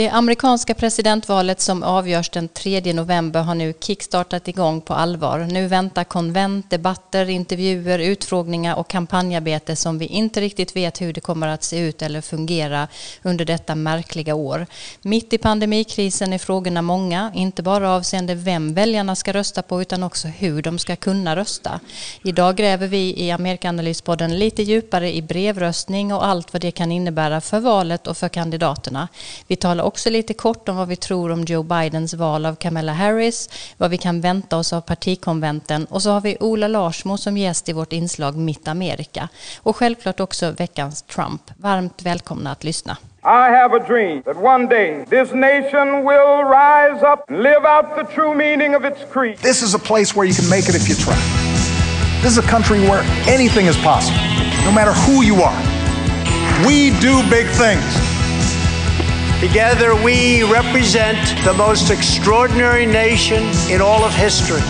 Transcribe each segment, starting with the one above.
Det amerikanska presidentvalet som avgörs den 3 november har nu kickstartat igång på allvar. Nu väntar konvent, debatter, intervjuer, utfrågningar och kampanjarbete som vi inte riktigt vet hur det kommer att se ut eller fungera under detta märkliga år. Mitt i pandemikrisen är frågorna många, inte bara avseende vem väljarna ska rösta på utan också hur de ska kunna rösta. Idag gräver vi i Amerikanalyspodden lite djupare i brevröstning och allt vad det kan innebära för valet och för kandidaterna. Vi talar också lite kort om vad vi tror om Joe Bidens val av Kamala Harris, vad vi kan vänta oss av partikonventen och så har vi Ola Larsmo som gäst i vårt inslag Mitt Amerika. Och självklart också veckans Trump. Varmt välkomna att lyssna. I have a dream that one day this nation will rise up and live out the true meaning of its creed. This is a place where you can make it if you try. This is a country where anything is possible, no matter who you are. We do big things. Together, we represent the most extraordinary nation in all of history.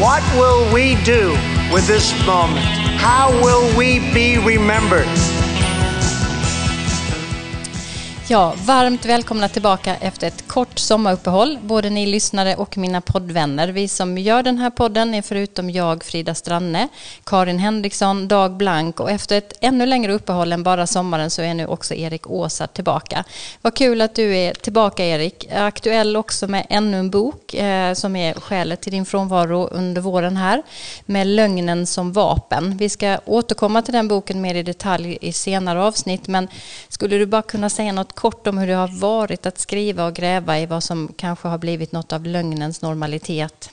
What will we do with this moment? How will we be remembered? Ja, varmt välkomna tillbaka efter ett kort sommaruppehåll, både ni lyssnare och mina poddvänner. Vi som gör den här podden är förutom jag Frida Stranne, Karin Henriksson, Dag Blank och efter ett ännu längre uppehåll än bara sommaren så är nu också Erik Åsa tillbaka. Vad kul att du är tillbaka Erik. Aktuell också med ännu en bok eh, som är skälet till din frånvaro under våren här, med Lögnen som vapen. Vi ska återkomma till den boken mer i detalj i senare avsnitt, men skulle du bara kunna säga något kort om hur det har varit att skriva och gräva i vad som kanske har blivit något av lögnens normalitet?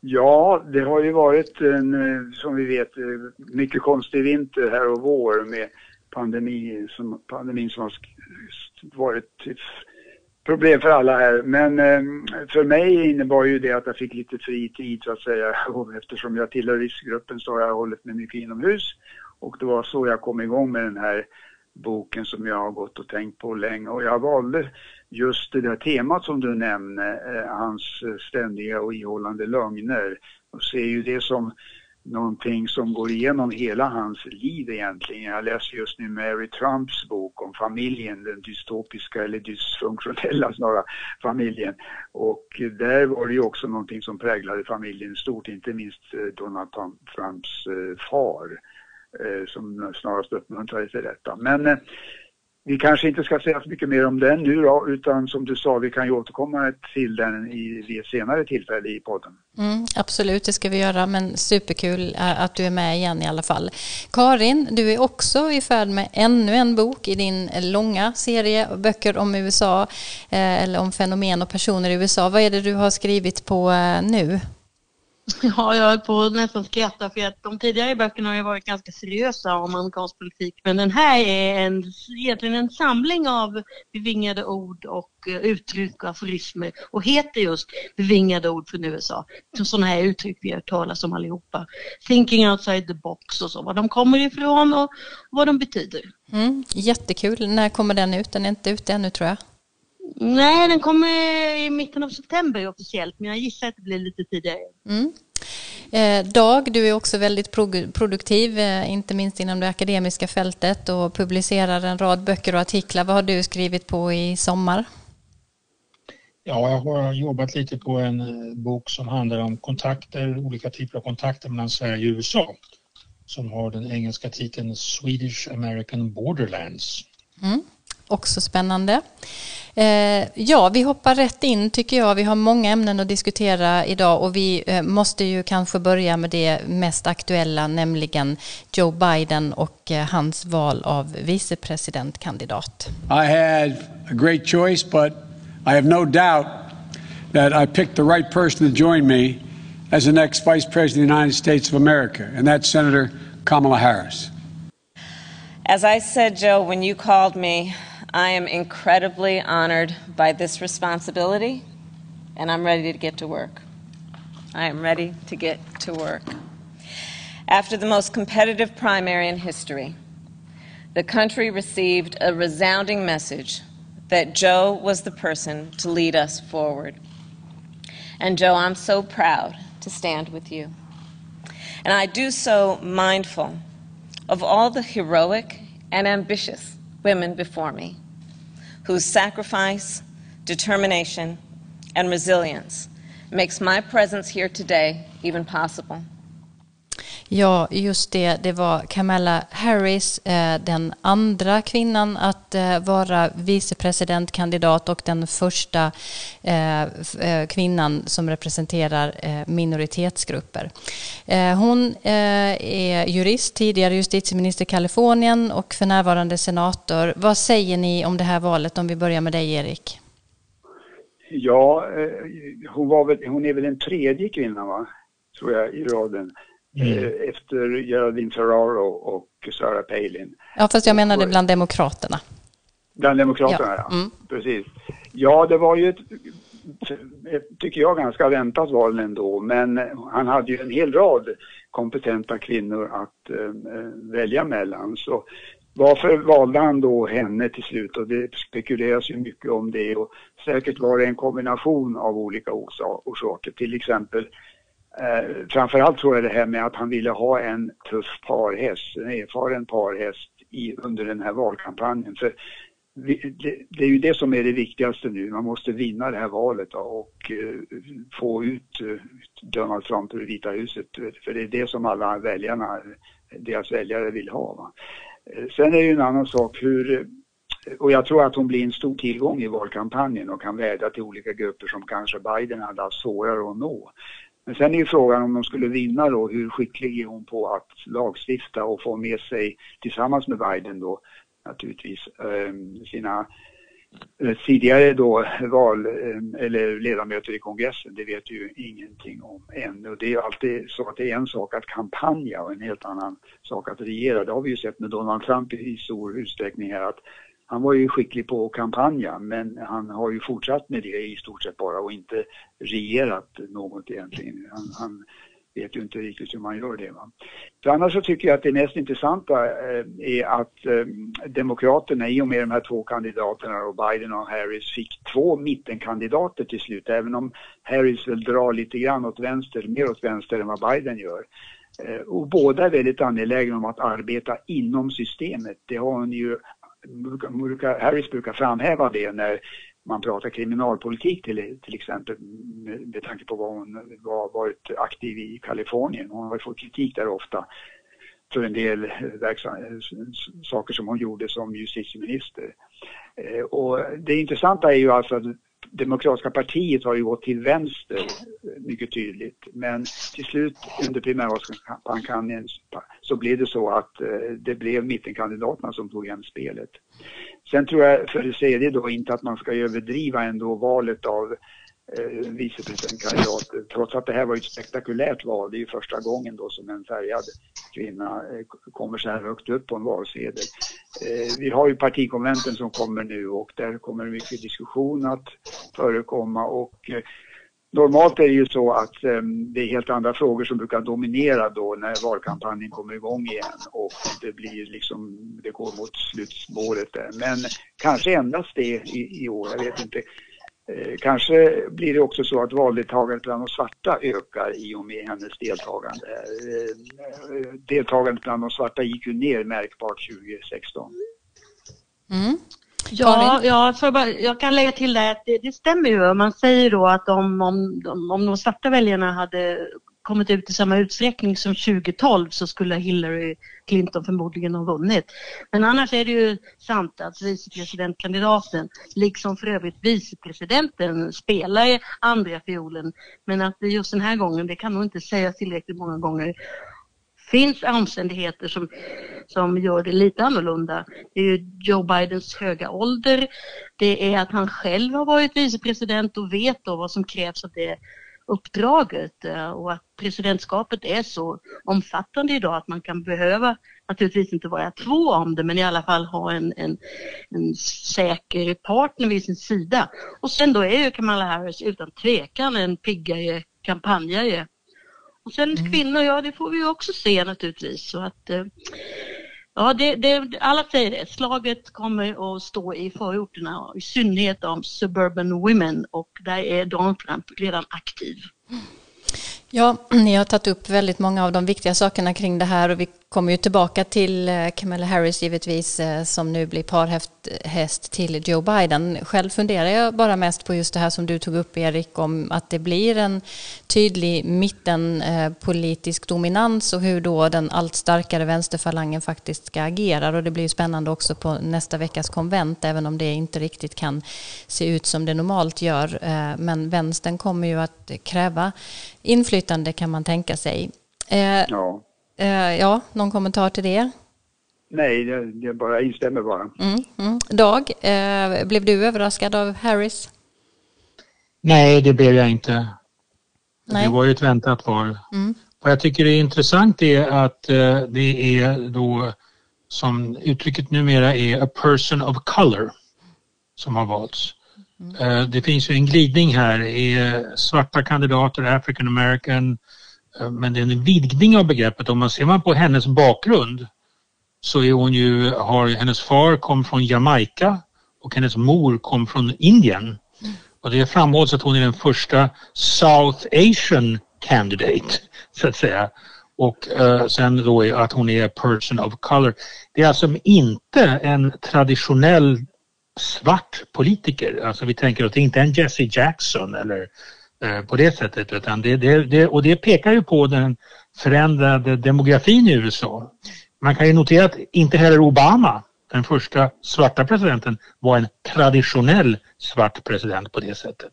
Ja, det har ju varit en, eh, som vi vet, eh, mycket konstig vinter här och vår med pandemi som, pandemin som har varit problem för alla här. Men eh, för mig innebar ju det att jag fick lite fri tid så att säga. Och eftersom jag tillhör riskgruppen så har jag hållit mig mycket inomhus. Och det var så jag kom igång med den här boken som jag har gått och tänkt på länge och jag valde just det där temat som du nämnde, eh, hans ständiga och ihållande lögner och ser ju det som någonting som går igenom hela hans liv egentligen. Jag läser just nu Mary Trumps bok om familjen, den dystopiska eller dysfunktionella snarare familjen. Och där var det ju också någonting som präglade familjen stort, inte minst eh, Donald Trumps eh, far Eh, som snarast uppmuntrade till detta. Men eh, vi kanske inte ska säga så mycket mer om den nu då, utan som du sa, vi kan ju återkomma till den i, vid ett senare tillfälle i podden. Mm, absolut, det ska vi göra, men superkul eh, att du är med igen i alla fall. Karin, du är också i färd med ännu en bok i din långa serie böcker om USA, eh, eller om fenomen och personer i USA. Vad är det du har skrivit på nu? Ja, jag höll på att nästan skratta för att de tidigare böckerna har ju varit ganska seriösa om amerikansk politik. Men den här är en, egentligen en samling av bevingade ord och eh, uttryck och aforismer och heter just bevingade ord från USA. Sådana här uttryck vi har talat om allihopa. Thinking outside the box och så, var de kommer ifrån och vad de betyder. Mm, jättekul. När kommer den ut? Den är inte ute ännu tror jag. Nej, den kommer i mitten av september officiellt, men jag gissar att det blir lite tidigare. Mm. Eh, Dag, du är också väldigt produktiv, eh, inte minst inom det akademiska fältet och publicerar en rad böcker och artiklar. Vad har du skrivit på i sommar? Ja, jag har jobbat lite på en eh, bok som handlar om kontakter, olika typer av kontakter mellan Sverige och USA som har den engelska titeln Swedish American Borderlands. Mm också spännande. Eh, ja, vi hoppar rätt in tycker jag. Vi har många ämnen att diskutera idag och vi eh, måste ju kanske börja med det mest aktuella, nämligen Joe Biden och eh, hans val av vicepresidentkandidat. I had a great choice, but I have no doubt that I picked the right person to join me as the next vice president of the United States of America, and that's Senator Kamala Harris. As I said, Joe, when you called me, I am incredibly honored by this responsibility, and I'm ready to get to work. I am ready to get to work. After the most competitive primary in history, the country received a resounding message that Joe was the person to lead us forward. And Joe, I'm so proud to stand with you. And I do so mindful of all the heroic and ambitious women before me whose sacrifice, determination, and resilience makes my presence here today even possible. Ja, just det. Det var Kamala Harris, eh, den andra kvinnan att eh, vara vicepresidentkandidat och den första eh, kvinnan som representerar minoritetsgrupper. Hon är jurist, tidigare justitieminister i Kalifornien och för närvarande senator. Vad säger ni om det här valet om vi börjar med dig Erik? Ja, hon, var väl, hon är väl den tredje kvinnan va? tror jag i raden mm. Eh, efter Geraldine Ferraro och Sarah Palin. Ja, fast jag menade bland demokraterna. Bland demokraterna, ja. ja. Mm. Precis. Ja, det var ju ett, tycker jag, ganska väntat val ändå. Men han hade ju en hel rad kompetenta kvinnor att äh, välja mellan. Så varför valde han då henne till slut? Och det spekuleras ju mycket om det. Och säkert var det en kombination av olika orsaker. Till exempel Eh, framförallt tror jag det här med att han ville ha en tuff parhäst, en erfaren parhäst i, under den här valkampanjen. För vi, det, det, är ju det som är det viktigaste nu. Man måste vinna det här valet då, och eh, få ut eh, Donald Trump ur Vita huset. För det är det som alla väljarna, deras väljare vill ha. Va? Eh, sen är det ju en annan sak hur eh, och jag tror att hon blir en stor tillgång i valkampanjen och kan vädja till olika grupper som kanske Biden hade haft svårare att nå. Men sen är ju frågan om de skulle vinna då, hur skicklig är hon på att lagstifta och få med sig tillsammans med Biden då naturligtvis ehm, sina eh, tidigare då val ehm, eller ledamöter i kongressen, det vet ju ingenting om än. Och det är ju alltid så att det är en sak att kampanja och en helt annan sak att regera. Det har vi ju sett med Donald Trump i stor utsträckning här att han var ju skicklig på att kampanja men han har ju fortsatt med det i stort sett bara och inte regerat något egentligen. Han, han vet ju inte riktigt hur man gör det. Va? För annars så tycker jag att det mest intressanta eh, är att eh, Demokraterna i och med de här två kandidaterna och Biden och Harris fick två mittenkandidater till slut även om Harris väl drar lite grann åt vänster, mer åt vänster än vad Biden gör. Eh, och båda är väldigt angelägna om att arbeta inom systemet. Det har hon ju brukar, Harris brukar framhäva det när man pratar kriminalpolitik till, till exempel med, med tanke på vad hon var, varit aktiv i Kalifornien. Hon har fått kritik där ofta för en del eh, eh, saker som hon gjorde som justitieminister. Eh, och det intressanta är ju alltså att Demokratiska partiet har ju gått till vänster mycket tydligt. Men till slut under primärvalskampanjen så blev det så att eh, det blev mittenkandidaterna som tog hem spelet. Sen tror jag för det tredje då inte att man ska överdriva ändå valet av eh, vicepresidentkandidat. Trots att det här var ett spektakulärt val. Det är ju första gången då som en färgad kvinna eh, kommer så här högt upp på en valsedel. Eh, vi har ju partikonventen som kommer nu och där kommer mycket diskussion att förekomma och eh, Normalt är det ju så att eh, det är helt andra frågor som brukar dominera då när valkampanjen kommer igång igen och det blir liksom, det går mot slutspåret där. Men kanske endast det i, i år, jag vet inte. Eh, kanske blir det också så att valdeltagandet bland de svarta ökar i och med hennes deltagande. Eh, deltagandet bland de svarta gick ju ner märkbart 2016. Mm. Ja, ja för bara, jag kan lägga till det att det, det stämmer ju. Man säger då att om, om, om de svarta väljarna hade kommit ut i samma utsträckning som 2012 så skulle Hillary Clinton förmodligen ha vunnit. Men annars är det ju sant att vicepresidentkandidaten, liksom för övrigt vicepresidenten, spelar andra fiolen. Men att det just den här gången, det kan nog inte sägas tillräckligt många gånger, finns omständigheter som, som gör det lite annorlunda. Det är ju Joe Bidens höga ålder, det är att han själv har varit vicepresident och vet då vad som krävs av det uppdraget eh, och att presidentskapet är så omfattande idag att man kan behöva, naturligtvis inte vara två om det, men i alla fall ha en, en, en säker partner vid sin sida. Och sen då är ju Kamala Harris utan tvekan en piggare kampanjare. Och sen mm. kvinnor, ja det får vi också se naturligtvis. Så att, eh, Ja, det, det, alla säger det. Slaget kommer att stå i förorterna, i synnerhet om suburban women och där är Donald Trump redan aktiv. Ja, ni har tagit upp väldigt många av de viktiga sakerna kring det här och vi kommer ju tillbaka till eh, Kamala Harris givetvis eh, som nu blir parhäst till Joe Biden. Själv funderar jag bara mest på just det här som du tog upp Erik om att det blir en tydlig mittenpolitisk eh, dominans och hur då den allt starkare vänsterfalangen faktiskt ska agera. Och det blir ju spännande också på nästa veckas konvent även om det inte riktigt kan se ut som det normalt gör. Men vänstern kommer ju att kräva inflytande kan man tänka sig. Eh, ja. Ja, någon kommentar till det? Nej, jag, jag bara instämmer bara. Mm, mm. Dag, eh, blev du överraskad av Harris? Nej, det blev jag inte. Nej. Det var ju ett väntat val. Mm. Vad jag tycker är intressant är att eh, det är då som uttrycket numera är a person of color som har valts. Mm. Det finns ju en glidning här i eh, svarta kandidater, African American, eh, men det är en vidgning av begreppet. Om man ser man på hennes bakgrund så är hon ju, har hennes far kom från Jamaica och hennes mor kom från Indien. Och det framhålls att hon är den första South Asian candidate, så att säga. Och eh, sen då att hon är person of color. Det är alltså inte en traditionell svart politiker. Alltså vi tänker att det inte är en Jesse Jackson eller eh, på det sättet utan det, det, det, och det pekar ju på den förändrade demografin i USA. Man kan ju notera att inte heller Obama, den första svarta presidenten, var en traditionell svart president på det sättet.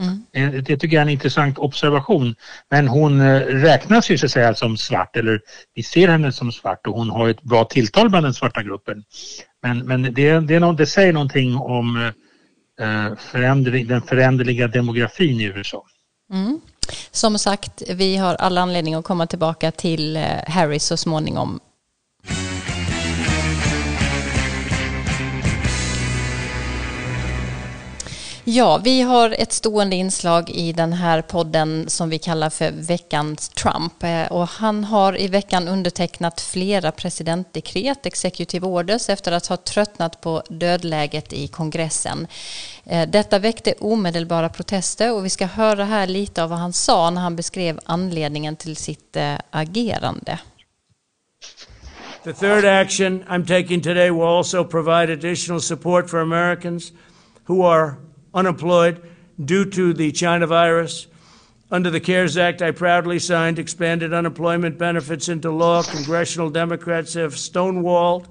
Mm. Eh, det tycker jag är en intressant observation. Men hon eh, räknas ju så att säga som svart eller vi ser henne som svart och hon har ett bra tilltal bland den svarta gruppen. Men, men det, det, är det säger någonting om eh, eh, förändring, den föränderliga demografin i USA. Mm. Som sagt, vi har alla anledning att komma tillbaka till Harry så småningom Ja, vi har ett stående inslag i den här podden som vi kallar för veckans Trump. Eh, och han har i veckan undertecknat flera presidentdekret, executive orders, efter att ha tröttnat på dödläget i kongressen. Eh, detta väckte omedelbara protester och vi ska höra här lite av vad han sa när han beskrev anledningen till sitt eh, agerande. The third action I'm taking today will also provide additional support for Americans who are unemployed due to the China virus. Under the CARES Act, I proudly signed expanded unemployment benefits into law. Congressional Democrats have stonewalled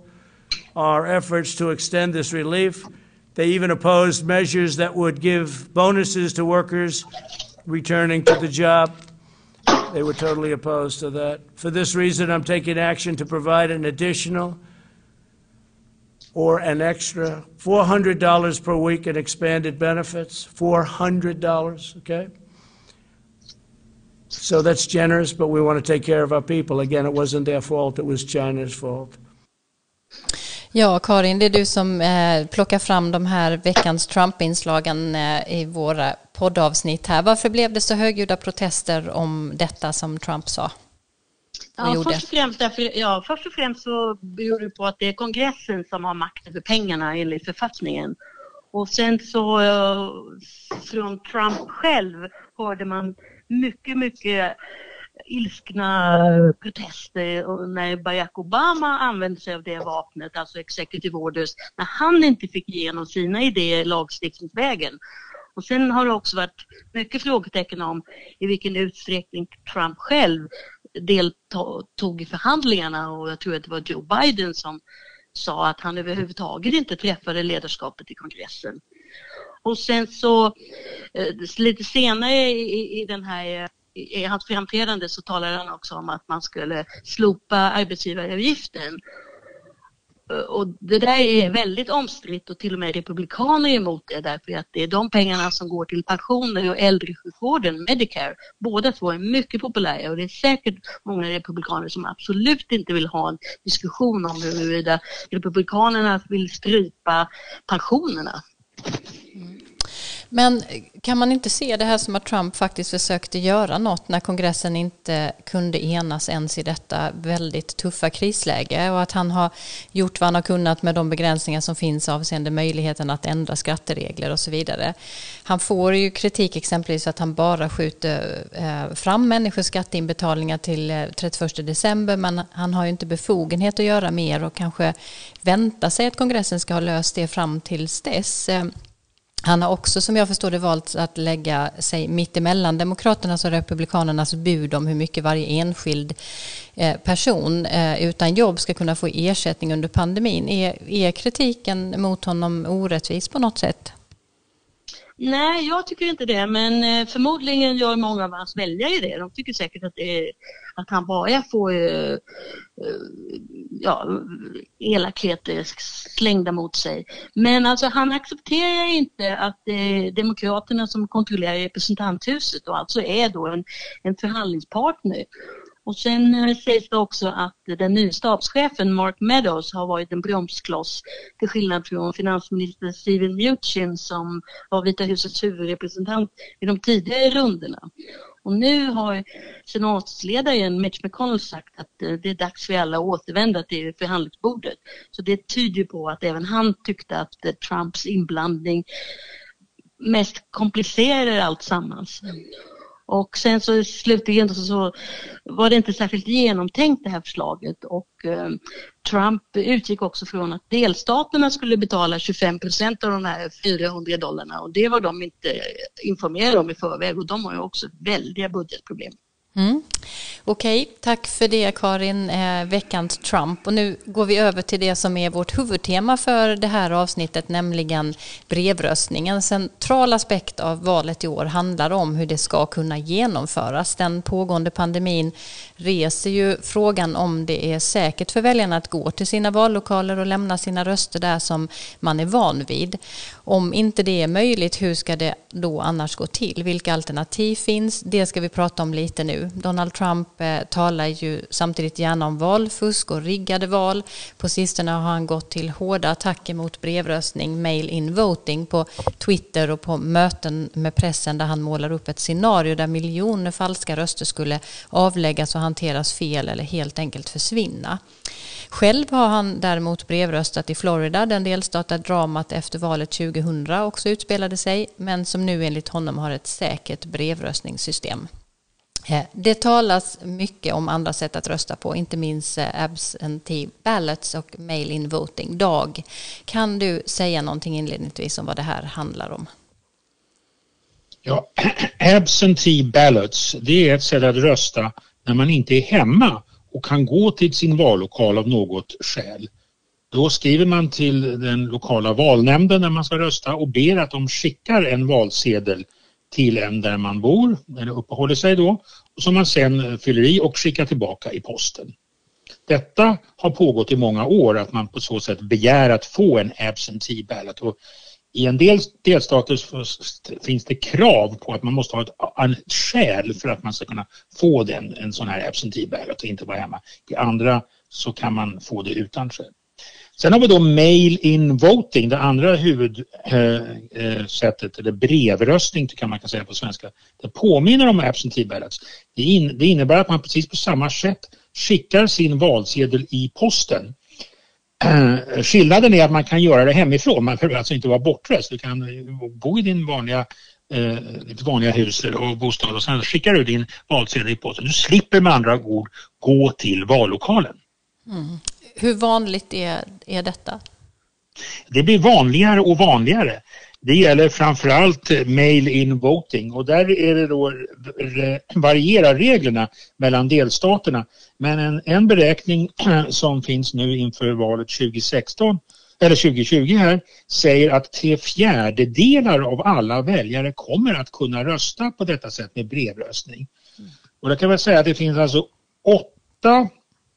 our efforts to extend this relief. They even opposed measures that would give bonuses to workers returning to the job. They were totally opposed to that. For this reason, I'm taking action to provide an additional or an extra $400 per week in expanded benefits. $400, okay? So that's generous, but we want to take care of our people. Again, it wasn't their fault, it was China's fault. Ja, Karin, det är du som eh, plockar fram de här veckans Trump-inslagen eh, i våra poddavsnitt här. Varför blev det så högljudda protester om detta som Trump sa? Ja, först och, främst därför, ja, först och främst så beror det på att det är kongressen som har makten för pengarna enligt författningen. Och sen så uh, från Trump själv hörde man mycket, mycket ilskna protester när Barack Obama använde sig av det vapnet, alltså executive orders, när han inte fick igenom sina idéer lagstiftningsvägen. Och sen har det också varit mycket frågetecken om i vilken utsträckning Trump själv deltog i förhandlingarna och jag tror att det var Joe Biden som sa att han överhuvudtaget inte träffade ledarskapet i kongressen. Och sen så eh, lite senare i, i den här i hans framträdande så talade han också om att man skulle slopa arbetsgivaravgiften Eh, och det där är väldigt omstritt och till och med republikaner är emot det därför att det är de pengarna som går till pensioner och äldresjukvården, Medicare. Båda två är mycket populära och det är säkert många republikaner som absolut inte vill ha en diskussion om huruvida republikanerna vill strypa pensionerna. Men kan man inte se det här som att Trump faktiskt försökte göra något när kongressen inte kunde enas ens i detta väldigt tuffa krisläge och att han har gjort vad han har kunnat med de begränsningar som finns avseende möjligheten att ändra skatteregler och så vidare. Han får ju kritik exempelvis att han bara skjuter eh, fram människors skatteinbetalningar till eh, 31 december men han har ju inte befogenhet att göra mer och kanske vänta sig att kongressen ska ha löst det fram tills dess. Eh, han har också, som jag förstår det, valt att lägga sig mitt emellan Demokraternas och Republikanernas bud om hur mycket varje enskild eh, person eh, utan jobb ska kunna få ersättning under pandemin. Är, är kritiken mot honom orättvis på något sätt? Nej, jag tycker inte det, men eh, förmodligen gör många av hans väljare det. De tycker säkert att, det, att han bara får uh, ja, elakheter slängda mot sig. Men alltså han accepterar inte att det är Demokraterna som kontrollerar representanthuset och alltså är då en, en förhandlingspartner. Och sen eh, sägs det också att den nya stabschefen Mark Meadows har varit en bromskloss till skillnad från finansminister Steven Mnuchin som var Vita husets huvudrepresentant i de tidigare rundorna. Och nu har senatsledaren Mitch McConnell sagt att eh, det är dags för alla att återvända till förhandlingsbordet. Så det tyder på att även han tyckte att eh, Trumps inblandning mest komplicerar allt sammans. Mm. Och sen så slutligen så, så var det inte särskilt genomtänkt det här förslaget. Och eh, Trump utgick också från att delstaterna skulle betala 25 procent av de här 400 dollarna. Och det var de inte informerade om i förväg. Och de har ju också väldiga budgetproblem. Mm. Okej, okay, tack för det Karin, eh, veckans Trump. Och nu går vi över till det som är vårt huvudtema för det här avsnittet, nämligen brevröstningen. En central aspekt av valet i år handlar om hur det ska kunna genomföras. Den pågående pandemin reser ju frågan om det är säkert för väljarna att gå till sina vallokaler och lämna sina röster där som man är van vid. Om inte det är möjligt, hur ska det då annars gå till? Vilka alternativ finns? Det ska vi prata om lite nu. Donald Trump eh, talar ju samtidigt gärna om valfusk och riggade val. På sistone har han gått till hårda attacker mot brevröstning, mail-in voting på Twitter och på möten med pressen där han målar upp ett scenario där miljoner falska röster skulle avläggas och hanteras fel eller helt enkelt försvinna. Själv har han däremot brevröstat i Florida, den delstat där dramat efter valet 2000 också utspelade sig, men som nu enligt honom har ett säkert brevröstningssystem. Eh, det talas mycket om andra sätt att rösta på, inte minst eh, absentee ballots och mail-in voting. Dag, kan du säga någonting inledningsvis om vad det här handlar om? Ja, absentee ballots, det är ett sätt att rösta när man inte är hemma och kan gå till sin vallokal av något skäl. Då skriver man till den lokala valnämnden när man ska rösta och ber att de skickar en valsedel till en där man bor eller uppehåller sig då som man sen fyller i och skickar tillbaka i posten. Detta har pågått i många år att man på så sätt begär att få en absentee ballot och i en del delstater finns det krav på att man måste ha ett, ett skäl för att man ska kunna få den, en sån här absentee ballot och inte vara hemma. I andra så kan man få det utan skäl. Sen har vi då mail-in voting, det andra huvudsättet, eh, eh, eller brevröstning kan man kan säga på svenska. Det påminner om absentee ballots. Det, in, det innebär att man precis på samma sätt skickar sin valsedel i posten eh, Skillnaden är att man kan göra det hemifrån. Man behöver alltså inte vara bortrest. Du kan bo i din vanliga, eh, ditt vanliga hus och bostad och sen skickar du din valsedel i posten. Du slipper med andra ord gå till vallokalen. Mm. Hur vanligt är, är detta? Det blir vanligare och vanligare. Det gäller framförallt mail-in voting och där är det då, varierar reglerna mellan delstaterna. Men en, en beräkning som finns nu inför valet 2016 eller 2020 här säger att tre fjärdedelar av alla väljare kommer att kunna rösta på detta sätt med brevröstning. Och det kan man säga att det finns alltså åtta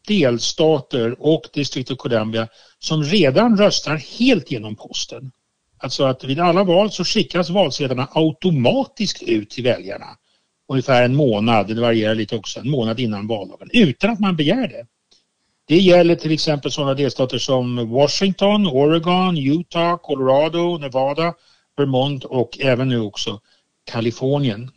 delstater och District of Columbia som redan röstar helt genom posten. Alltså att vid alla val så skickas valsedlarna automatiskt ut till väljarna ungefär en månad, det varierar lite också, en månad innan valdagen utan att man begär det. Det gäller till exempel sådana delstater som Washington, Oregon, Utah, Colorado, Nevada Vermont och även nu också Kalifornien.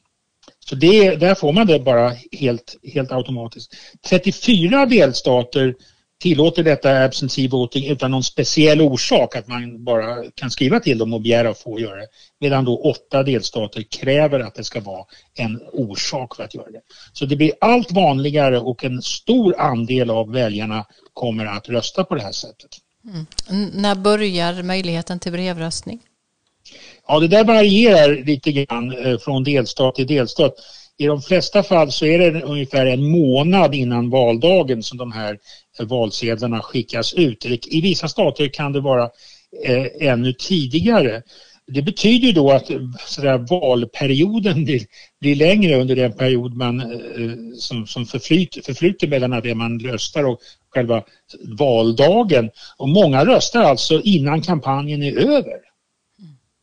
Så det, där får man det bara helt, helt automatiskt. 34 delstater tillåter detta absentee voting utan någon speciell orsak att man bara kan skriva till dem och begära att få göra det. Medan då åtta delstater kräver att det ska vara en orsak för att göra det. Så det blir allt vanligare och en stor andel av väljarna kommer att rösta på det här sättet. Mm. När börjar möjligheten till brevröstning? Ja, det där varierar lite grann eh, från delstat till delstat. I de flesta fall så är det ungefär en månad innan valdagen som de här eh, valsedlarna skickas ut. I vissa stater kan det vara eh, ännu tidigare. Det betyder då att eh, sådär, valperioden blir, blir, längre under den period man, eh, som, som förflyter mellan det man röstar och själva valdagen. Och många röstar alltså innan kampanjen är över.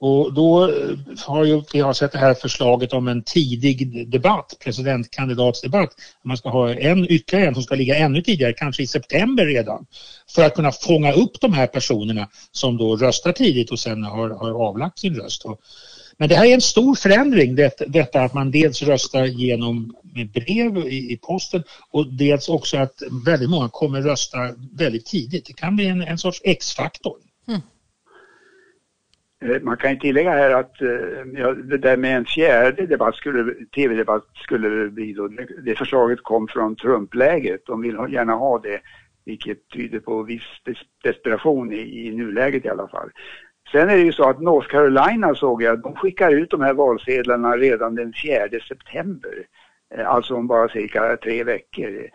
Och då eh, har ju, vi har sett det här förslaget om en tidig debatt, presidentkandidatsdebatt. Man ska ha en ytterligare en som ska ligga ännu tidigare, kanske i september redan. För att kunna fånga upp de här personerna som då röstar tidigt och sen har, har avlagt sin röst. Men det här är en stor förändring, det, detta att man dels röstar genom med brev i, i, posten och dels också att väldigt många kommer rösta väldigt tidigt. Det kan bli en, en sorts X-faktor. Eh, man kan ju tillägga här att eh, ja, det där med en fjärde debatt skulle, tv-debatt skulle det bli då. Det, förslaget kom från Trump-läget. De vill gärna ha det, vilket tyder på viss des desperation i, i nuläget i alla fall. Sen är det ju så att North Carolina såg jag, de skickar ut de här valsedlarna redan den 4 september. Eh, alltså om bara cirka tre veckor.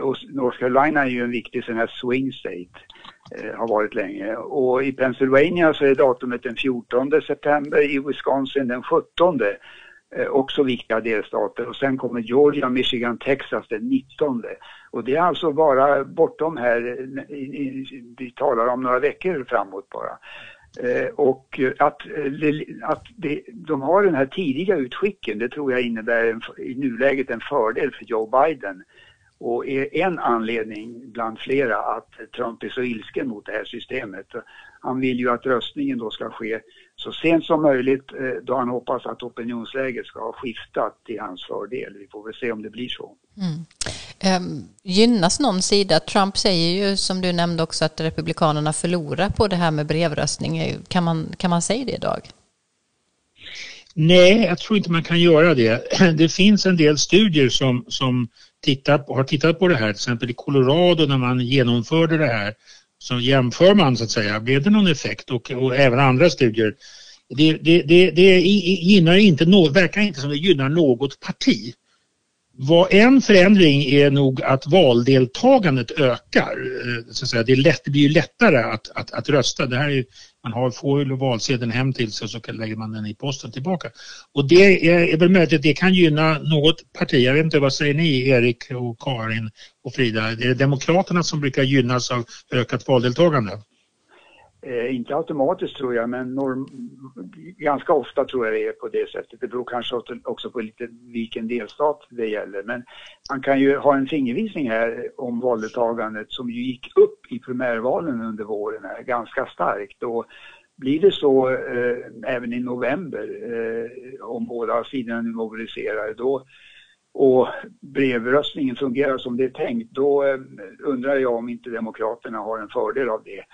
Och North Carolina är ju en viktig sån här swing state. Eh, har varit länge. Och i Pennsylvania så är datumet den 14 september, i Wisconsin den 17. Eh, också viktiga delstater. Och sen kommer Georgia, Michigan, Texas den 19. Och det är alltså bara bortom här, vi talar om några veckor framåt bara. Eh, och att, eh, att det, de har den här tidiga utskicken, det tror jag innebär en, i nuläget en fördel för Joe Biden och är en anledning bland flera att Trump är så ilsken mot det här systemet. Han vill ju att röstningen då ska ske så sent som möjligt eh, då han hoppas att opinionsläget ska ha skiftat till hans fördel. Vi får väl se om det blir så. Mm. Um, gynnas någon sida? Trump säger ju som du nämnde också att Republikanerna förlorar på det här med brevröstning. Kan man, kan man säga det idag? Nej, jag tror inte man kan göra det. Det finns en del studier som, som tittat, har tittat på det här, till exempel i Colorado när man genomförde det här, så jämför man så att säga, blev det någon effekt och, och även andra studier. Det, det, det, det gynnar inte, verkar inte som det gynnar något parti. Vad en förändring är nog att valdeltagandet ökar. Eh, så att säga. Det, lätt, det blir lättare att, att, att rösta. Det här är man har, får ju valsedeln hem till sig och så lägger man den i posten tillbaka. Och det är, är väl möjligt att det kan gynna något parti. Jag vet inte, vad säger ni Erik och Karin och Frida? Är det Demokraterna som brukar gynnas av ökat valdeltagande? Eh, inte automatiskt tror jag, men norm, ganska ofta tror jag det är på det sättet. Det beror kanske också på lite vilken delstat det gäller. Men man kan ju ha en fingervisning här om valdeltagandet som ju gick upp i primärvalen under våren här, ganska starkt. Och blir det så eh, även i november, eh, om båda sidorna nu mobiliserar, då och brevröstningen fungerar som det är tänkt, då eh, undrar jag om inte Demokraterna har en fördel av det.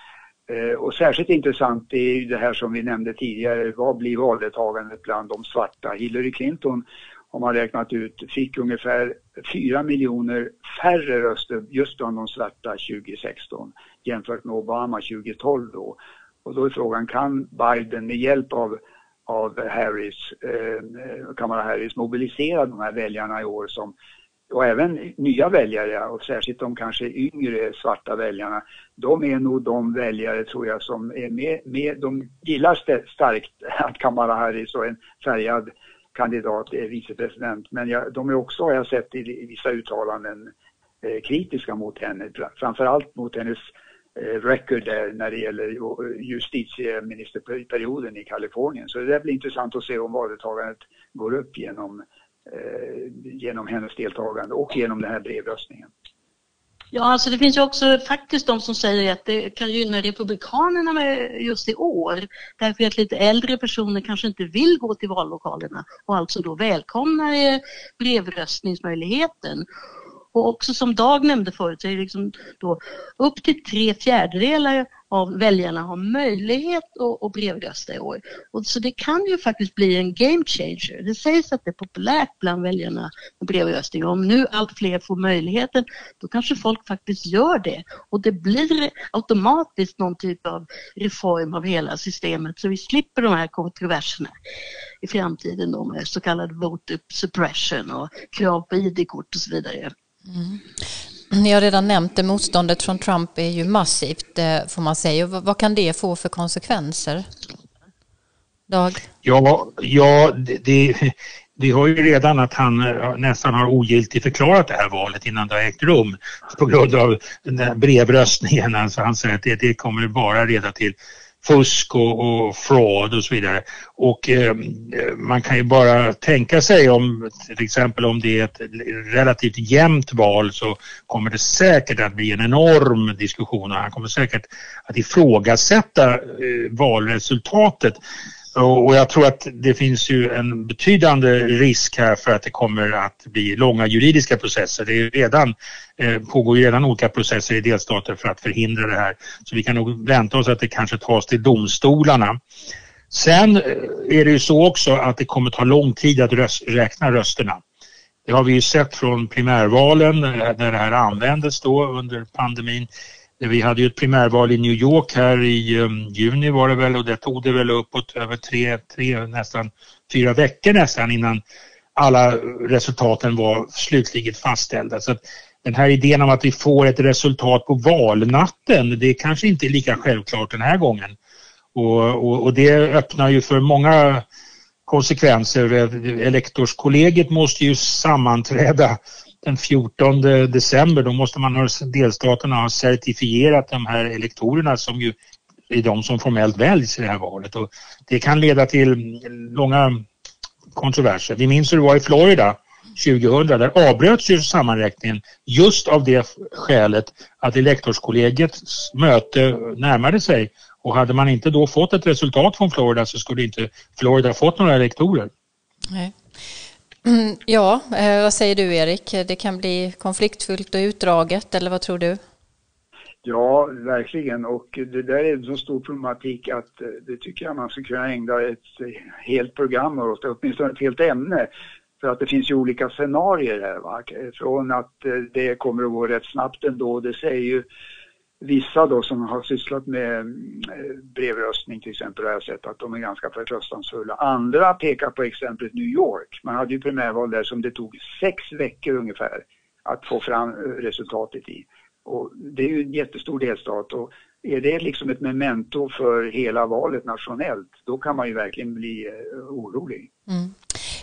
Eh, och särskilt intressant är ju det här som vi nämnde tidigare, vad blir valdeltagandet bland de svarta? Hillary Clinton har man räknat ut fick ungefär 4 miljoner färre röster just bland de svarta 2016 jämfört med Obama 2012 då. Och då är frågan, kan Biden med hjälp av, av Harris, eh, eh Kamala Harris mobilisera de här väljarna i år som och även nya väljare och särskilt de kanske yngre svarta väljarna, de är nog de väljare tror jag som är med, med de gillar starkt att Kamala Harris och en färgad kandidat är vicepresident. Men jag, de är också, har jag sett i, i vissa uttalanden, eh, kritiska mot henne, framförallt mot hennes eh, record där när det gäller justitieministerperioden i Kalifornien. Så det blir intressant att se om valdeltagandet går upp genom Eh, Eh, genom hennes deltagande och genom den här brevröstningen. Ja, alltså det finns ju också faktiskt de som säger att det kan gynna Republikanerna med just i år. Därför att lite äldre personer kanske inte vill gå till vallokalerna och alltså då välkomnar eh, brevröstningsmöjligheten. Och också som Dag nämnde förut så är det liksom då upp till tre fjärdedelar av väljarna har möjlighet att, att brevrösta i år. Och så det kan ju faktiskt bli en game changer. Det sägs att det är populärt bland väljarna med brevröstning. Om nu allt fler får möjligheten då kanske folk faktiskt gör det. Och det blir automatiskt någon typ av reform av hela systemet så vi slipper de här kontroverserna i framtiden då med så kallad vote suppression och krav på ID-kort och så vidare. Mm. Ni har redan nämnt det, motståndet från Trump är ju massivt eh, får man säga. Vad kan det få för konsekvenser? Dag? Ja, ja det, vi har ju redan att han eh, nästan har ogiltigt förklarat det här valet innan det har ägt rum på grund av den där brevröstningen. Alltså han säger att det, det kommer bara leda till fusk och, och fraud och så vidare. Och eh, man kan ju bara tänka sig om till exempel om det är ett relativt jämnt val så kommer det säkert att bli en enorm diskussion och han kommer säkert att ifrågasätta eh, valresultatet. Och jag tror att det finns ju en betydande risk här för att det kommer att bli långa juridiska processer. Det är redan, eh, pågår ju redan olika processer i delstater för att förhindra det här. Så vi kan nog vänta oss att det kanske tas till domstolarna. Sen eh, är det ju så också att det kommer ta lång tid att röst, räkna rösterna. Det har vi ju sett från primärvalen eh, när det här användes då under pandemin. Eh, vi hade ju ett primärval i New York här i um, juni var det väl och det tog det väl uppåt över tre, tre, nästan fyra veckor nästan innan alla resultaten var slutligt fastställda. Så den här idén om att vi får ett resultat på valnatten, det kanske inte är lika självklart den här gången. Och, och, och det öppnar ju för många konsekvenser. Eh, elektorskollegiet måste ju sammanträda den 14 december då måste man ha, delstaterna ha certifierat de här elektorerna som ju är de som formellt väljs i det här valet och det kan leda till långa kontroverser. Vi minns hur det var i Florida 2000, där avbröts ju sammanräkningen just av det skälet att elektorskollegiets möte närmade sig och hade man inte då fått ett resultat från Florida så skulle inte Florida fått några elektorer. Nej. Mm, ja, eh, vad säger du Erik? Det kan bli konfliktfyllt och utdraget, eller vad tror du? Ja, verkligen. Och det där är en så stor problematik att eh, det tycker jag man skulle kunna ägna ett eh, helt program åt, åtminstone ett helt ämne. För att det finns ju olika scenarier här. Va? Från att det kommer att gå rätt snabbt ändå, det säger ju vissa då som har sysslat med eh, brevröstning till exempel har jag sett att de är ganska förtröstansfulla. Andra pekar på exemplet New York. Man hade ju primärval där som det tog sex veckor ungefär att få fram eh, resultatet i. Och det är ju en jättestor delstat och är det liksom ett memento för hela valet nationellt, då kan man ju verkligen bli eh, orolig. Mm.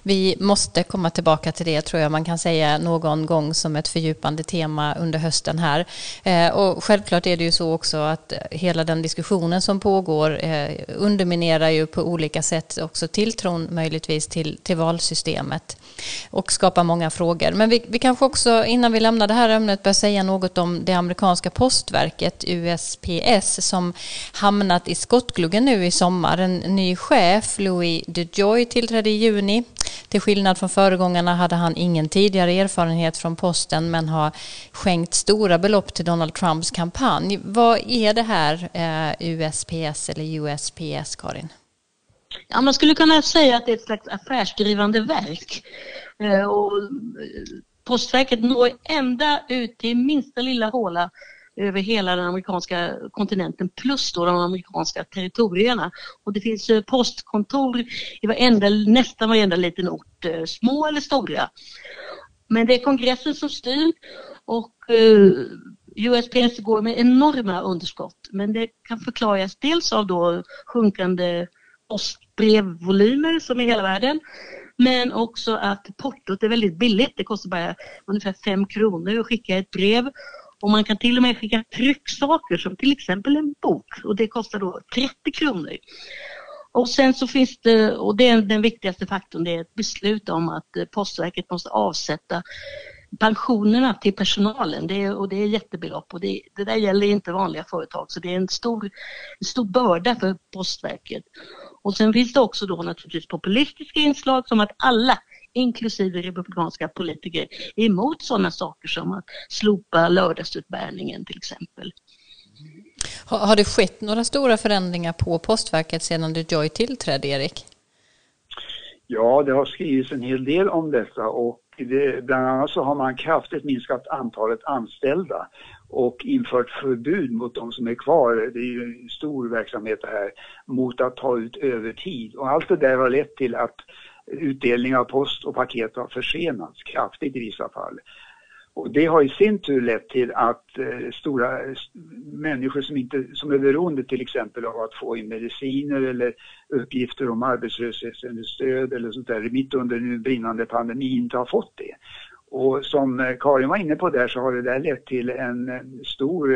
Vi måste komma tillbaka till det tror jag man kan säga någon gång som ett fördjupande tema under hösten här. Eh, och självklart är det ju så också att hela den diskussionen som pågår eh, underminerar ju på olika sätt också tilltron möjligtvis till, till valsystemet och skapar många frågor. Men vi, vi kanske också innan vi lämnar det här ämnet bör säga något om det amerikanska postverket USPS som hamnat i skottgluggen nu i sommar. En ny chef, Louis DeJoy, tillträdde i juni. Till skillnad från föregångarna hade han ingen tidigare erfarenhet från posten men har skänkt stora belopp till Donald Trumps kampanj. Vad är det här eh, USPS eller USPS, Karin? Ja, man skulle kunna säga att det är ett slags affärsdrivande verk. Eh, och Postverket når ända ut till minsta lilla håla över hela den amerikanska kontinenten plus då de amerikanska territorierna. Och det finns eh, postkontor i varenda, nästan varenda liten ort, eh, små eller stora. Men det är kongressen som styr och eh, USPS går med enorma underskott. Men det kan förklaras dels av då sjunkande postbrevvolymer som i hela världen. Men också att portot är väldigt billigt. Det kostar bara ungefär 5 kronor att skicka ett brev. Och man kan till och med skicka trycksaker som till exempel en bok och det kostar då 30 kronor. Och sen så finns det, och det är den viktigaste faktorn, det är ett beslut om att eh, Postverket måste avsätta pensionerna till personalen det är, och det är jättebelopp och det, det där gäller inte vanliga företag så det är en stor, en stor börda för Postverket. Och sen finns det också då naturligtvis populistiska inslag som att alla inklusive republikanska politiker är emot sådana saker som att slopa lördagsutbärningen till exempel. Har, har det skett några stora förändringar på Postverket sedan du Joy tillträdde, Erik? Ja, det har skrivits en hel del om detta och det, bland annat så har man kraftigt minskat antalet anställda och infört förbud mot de som är kvar, det är ju en stor verksamhet det här, mot att ta ut övertid. Och allt det där har lett till att utdelning av post och paket har försenats kraftigt i vissa fall. Och det har i sin tur lett till att eh, stora människor som, inte, som är beroende till exempel av att få in mediciner eller uppgifter om arbetslöshetsunderstöd eller sånt där mitt under nu brinnande pandemi inte har fått det. Och som eh, Karin var inne på där så har det där lett till en eh, stor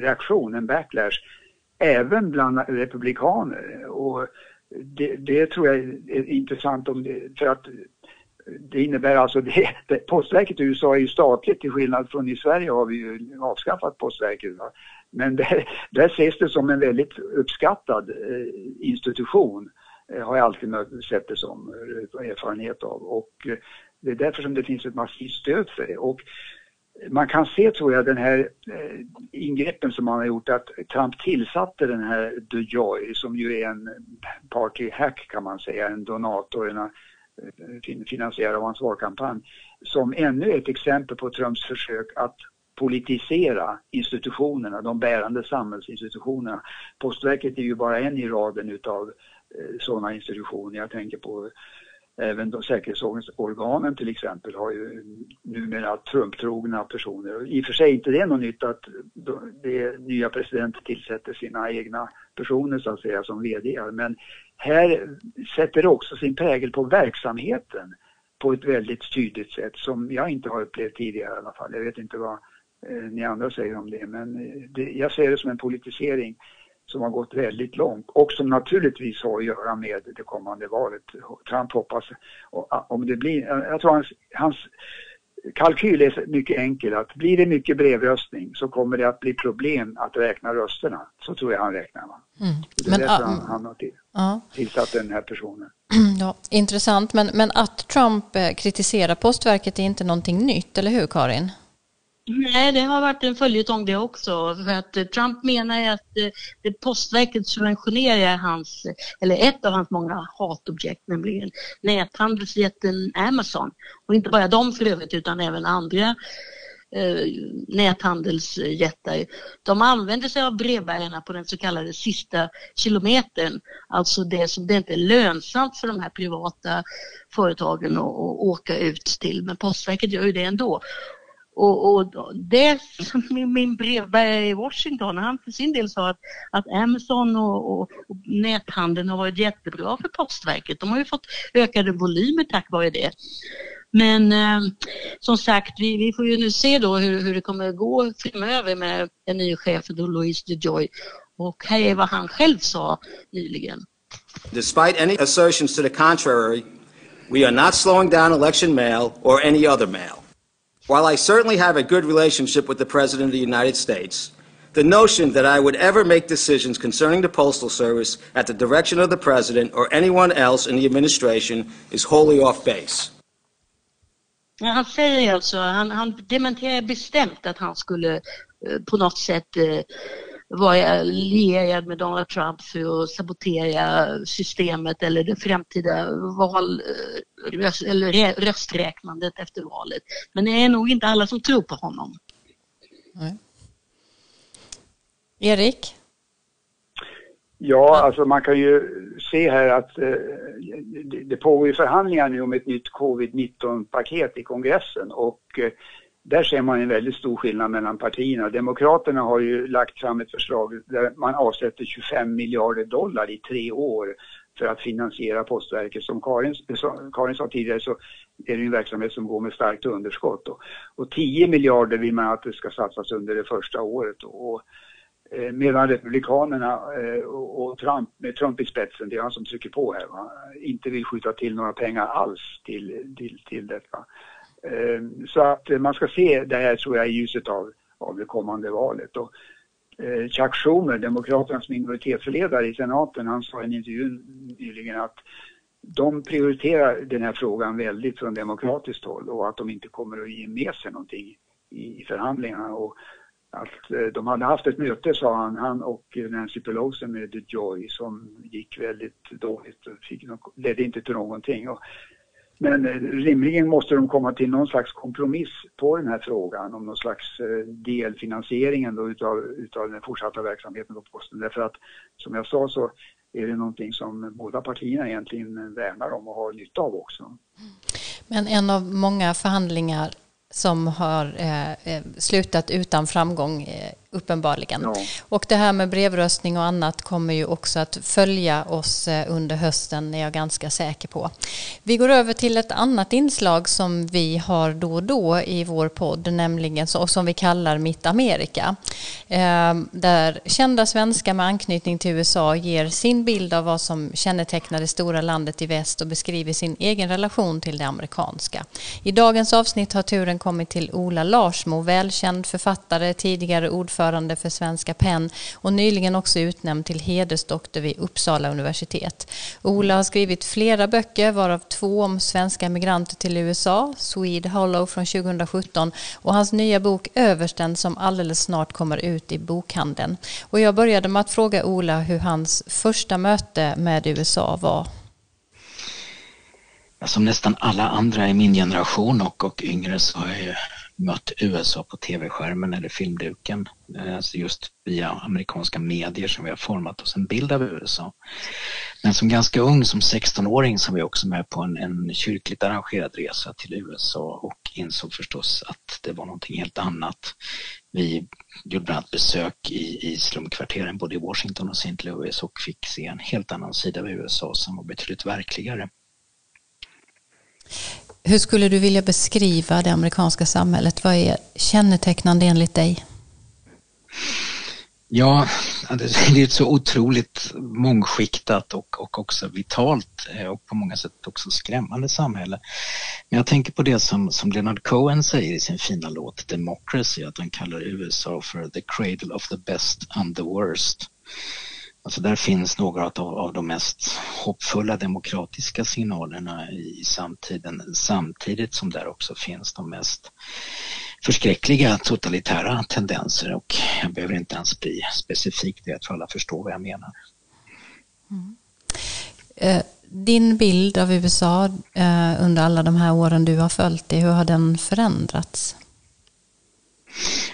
reaktion, en backlash, även bland republikaner. Och det, det tror jag är intressant om det, för att det innebär alltså det, postverket i USA är ju statligt till skillnad från i Sverige har vi ju avskaffat postverket. Va? Men där, där ses det som en väldigt uppskattad eh, institution eh, har jag alltid sett det som eh, erfarenhet av och eh, det är därför som det finns ett massivt stöd för det. Och man kan se, tror jag, den här eh, ingreppen som man har gjort att Trump tillsatte den här DeJoy som ju är en party hack kan man säga, en donator, en eh, fin, finansierad av hans valkampanj, som ännu ett exempel på Trumps försök att politisera institutionerna, de bärande samhällsinstitutionerna. Postverket är ju bara en i raden utav eh, sådana institutioner. Jag tänker på Även de säkerhetsorganen till exempel har ju numera Trump-trogna personer. I och för sig inte det är något nytt att det nya presidenter tillsätter sina egna personer så att säga som vd men här sätter det också sin prägel på verksamheten på ett väldigt tydligt sätt som jag inte har upplevt tidigare i alla fall. Jag vet inte vad eh, ni andra säger om det men eh, det, jag ser det som en politisering som har gått väldigt långt och som naturligtvis har att göra med det kommande valet. Trump hoppas, om det blir, jag tror hans, hans kalkyl är mycket enkel att blir det mycket brevröstning så kommer det att bli problem att räkna rösterna. Så tror jag han räknar. Va? Mm. Det är men, därför han, han har till, ja. tillsatt den här personen. Ja, intressant, men, men att Trump eh, kritiserar Postverket är inte någonting nytt, eller hur Karin? Nej, det har varit en följetong det också. För att eh, Trump menar ju att eh, det Postverket subventionerar hans, eller ett av hans många hatobjekt, nämligen näthandelsjätten Amazon. Och inte bara de för övrigt, utan även andra eh, näthandelsjättar. De använder sig av brevbärarna på den så kallade sista kilometern, alltså det som det inte är lönsamt för de här privata företagen att, att åka ut till, men Postverket gör ju det ändå. Och, och det som min brevbärare i Washington, han för sin del sa att, att Amazon och, och, och näthandeln har varit jättebra för Postverket. De har ju fått ökade volymer tack vare det. Men eh, som sagt, vi, vi, får ju nu se då hur, hur det kommer gå framöver med en ny chef, då Louise DeJoy. Och här är vad han själv sa nyligen. Despite any assertions to the contrary, we are not slowing down election mail or any other mail. While I certainly have a good relationship with the President of the United States, the notion that I would ever make decisions concerning the Postal Service at the direction of the President or anyone else in the administration is wholly off base. Han säger alltså, han, han dementerar bestämt att han skulle eh, på något sätt eh, vara lierad med Donald Trump för att sabotera systemet eller det framtida val, eh, röst, eller rösträknandet efter valet. Men det är nog inte alla som tror på honom. Nej. Erik? Ja, alltså man kan ju se här att eh, det pågår ju förhandlingar nu om ett nytt covid-19-paket i kongressen och eh, där ser man en väldigt stor skillnad mellan partierna. Demokraterna har ju lagt fram ett förslag där man avsätter 25 miljarder dollar i tre år för att finansiera postverket. Som Karin, som Karin sa tidigare så är det en verksamhet som går med starkt underskott. Då. och 10 miljarder vill man att det ska satsas under det första året. Och, eh, medan Republikanerna eh, och Trump, med Trump i spetsen, det är han som trycker på här, va? inte vill skjuta till några pengar alls till, till, till detta. Ehm, så att man ska se det här tror jag i ljuset av, av det kommande valet. Och, eh, Chuck Schumer, Demokraternas minoritetsledare i senaten, han sa i en intervju nyligen att de prioriterar den här frågan väldigt från demokratiskt håll och att de inte kommer att ge med sig någonting i förhandlingarna. Och att eh, de hade haft ett möte, sa han, han och Nancy Pelosi med Joy som gick väldigt dåligt och fick, ledde inte till någonting. Och, men eh, rimligen måste de komma till någon slags kompromiss på den här frågan om någon slags eh, delfinansieringen då utav, utav den fortsatta verksamheten på posten. Därför att som jag sa så är det någonting som båda partierna egentligen värnar om och har nytta av också. Men en av många förhandlingar som har eh, eh slutat utan framgång uppenbarligen. Ja. Och det här med brevröstning och annat kommer ju också att följa oss eh, under hösten, är jag ganska säker på. Vi går över till ett annat inslag som vi har då och då i vår podd, nämligen och som vi kallar Mitt Amerika. Eh, där kända svenskar med anknytning till USA ger sin bild av vad som kännetecknar det stora landet i väst och beskriver sin egen relation till det amerikanska. I dagens avsnitt har turen kommit till Ola Larsmo, välkänd författare, tidigare ordförande ordförande för Svenska PEN och nyligen också utnämnd till hedersdoktor vid Uppsala universitet. Ola har skrivit flera böcker, varav två om svenska migranter till USA, Swede Hollow från 2017 och hans nya bok Översten som alldeles snart kommer ut i bokhandeln. Och jag började med att fråga Ola hur hans första möte med USA var. Som nästan alla andra i min generation och, och yngre så har jag mött USA på tv-skärmen eller filmduken. Eh, alltså just via amerikanska medier som vi har format oss en bild av USA. Men som ganska ung, som 16-åring, så var jag också med på en, en kyrkligt arrangerad resa till USA och insåg förstås att det var någonting helt annat. Vi gjorde bland annat besök i, i slumkvarteren både i Washington och St. Louis och fick se en helt annan sida av USA som var betydligt verkligare. Hur skulle du vilja beskriva det amerikanska samhället? Vad är kännetecknande enligt dig? Ja, det är ett så otroligt mångskiktat och, och också vitalt eh, och på många sätt också skrämmande samhälle. Men jag tänker på det som, som Leonard Cohen säger i sin fina låt Democracy, att han kallar USA för the cradle of the best and the worst. Alltså där finns några av, av de mest hoppfulla demokratiska signalerna i samtiden samtidigt som där också finns de mest förskräckliga totalitära tendenser och jag behöver inte ens bli specifik, jag tror alla förstår vad jag menar. Mm. Eh, din bild av USA eh, under alla de här åren du har följt det, hur har den förändrats?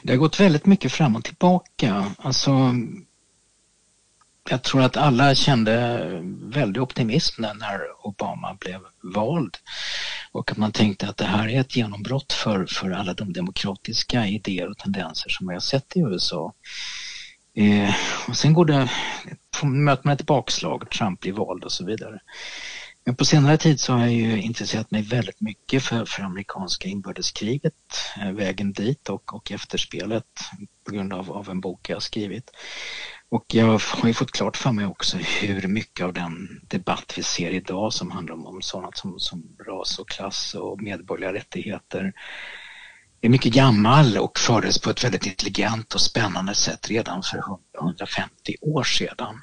Det har gått väldigt mycket fram och tillbaka. Alltså, jag tror att alla kände väldig optimism när Obama blev vald och att man tänkte att det här är ett genombrott för, för alla de demokratiska idéer och tendenser som vi har sett i USA. Eh, och sen går det, möter man ett bakslag, Trump blir vald och så vidare. Men på senare tid så har jag ju intresserat mig väldigt mycket för, för amerikanska inbördeskriget, eh, vägen dit och, och efterspelet på grund av, av en bok jag har skrivit. Och jag har ju fått klart för mig också hur mycket av den debatt vi ser idag som handlar om, om sådant som, som ras och klass och medborgerliga rättigheter är mycket gammal och fördes på ett väldigt intelligent och spännande sätt redan för 150 år sedan.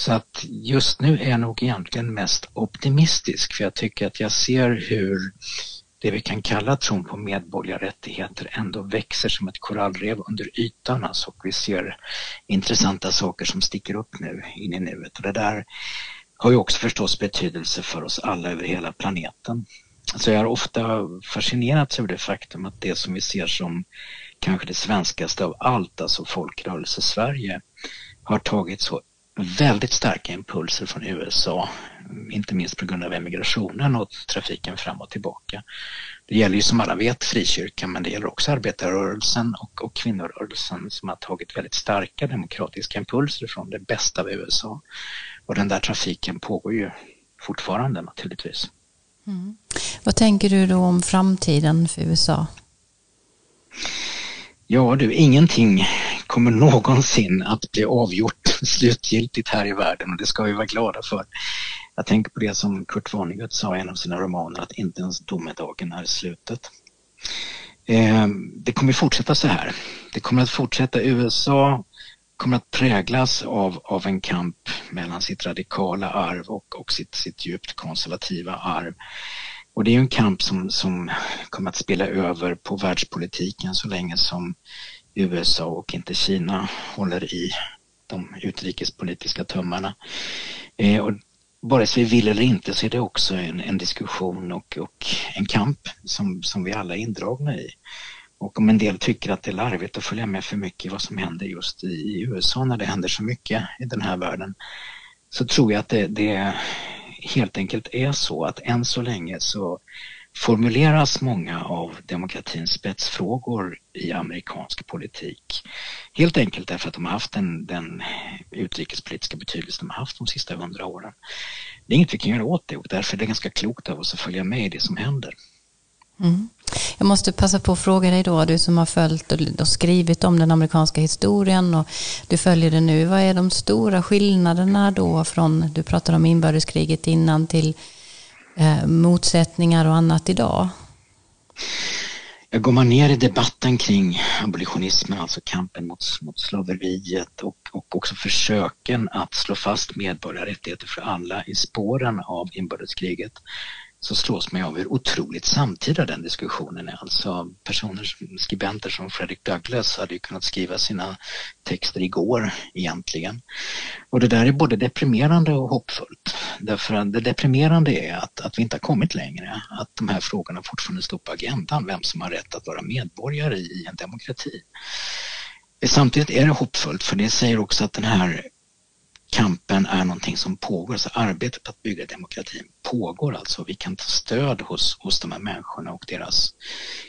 Så att just nu är jag nog egentligen mest optimistisk för jag tycker att jag ser hur det vi kan kalla tron på medborgerliga rättigheter ändå växer som ett korallrev under ytan alltså, och vi ser intressanta saker som sticker upp nu in i nuet och det där har ju också förstås betydelse för oss alla över hela planeten. Så jag har ofta fascinerats över det faktum att det som vi ser som kanske det svenskaste av allt, alltså folkrörelse Sverige, har tagit så väldigt starka impulser från USA, inte minst på grund av emigrationen och trafiken fram och tillbaka. Det gäller ju som alla vet frikyrkan men det gäller också arbetarrörelsen och, och kvinnorörelsen som har tagit väldigt starka demokratiska impulser från det bästa av USA. Och den där trafiken pågår ju fortfarande naturligtvis. Mm. Vad tänker du då om framtiden för USA? Ja du, ingenting kommer någonsin att bli avgjort slutgiltigt här i världen och det ska vi vara glada för. Jag tänker på det som Kurt Vonnegut sa i en av sina romaner att inte ens domedagen är slutet. Eh, det kommer fortsätta så här. Det kommer att fortsätta. USA kommer att präglas av, av en kamp mellan sitt radikala arv och, och sitt, sitt djupt konservativa arv. Och det är en kamp som, som kommer att spela över på världspolitiken så länge som USA och inte Kina håller i de utrikespolitiska tömmarna. Eh, och vare sig vi vill eller inte så är det också en, en diskussion och, och, en kamp som, som vi alla är indragna i. Och om en del tycker att det är larvigt att följa med för mycket i vad som händer just i, i USA när det händer så mycket i den här världen så tror jag att det, det helt enkelt är så att än så länge så formuleras många av demokratins spetsfrågor i amerikansk politik. Helt enkelt därför att de har haft den, den utrikespolitiska betydelse de har haft de sista hundra åren. Det är inget vi kan göra åt det och därför är det ganska klokt av oss att följa med i det som händer. Mm. Jag måste passa på att fråga dig då, du som har följt och skrivit om den amerikanska historien och du följer det nu. Vad är de stora skillnaderna då från, du pratade om inbördeskriget innan till Eh, motsättningar och annat idag? Går man ner i debatten kring abolitionismen, alltså kampen mot, mot slaveriet och, och också försöken att slå fast medborgarrättigheter för alla i spåren av inbördeskriget så slås man av hur otroligt samtida den diskussionen är. Alltså personer, skribenter som Fredrik Douglass hade ju kunnat skriva sina texter igår egentligen. Och det där är både deprimerande och hoppfullt. Därför att det deprimerande är att, att vi inte har kommit längre, att de här frågorna fortfarande står på agendan, vem som har rätt att vara medborgare i en demokrati. Samtidigt är det hoppfullt för det säger också att den här kampen är någonting som pågår, så arbetet att bygga demokratin pågår alltså. Vi kan ta stöd hos, hos de här människorna och deras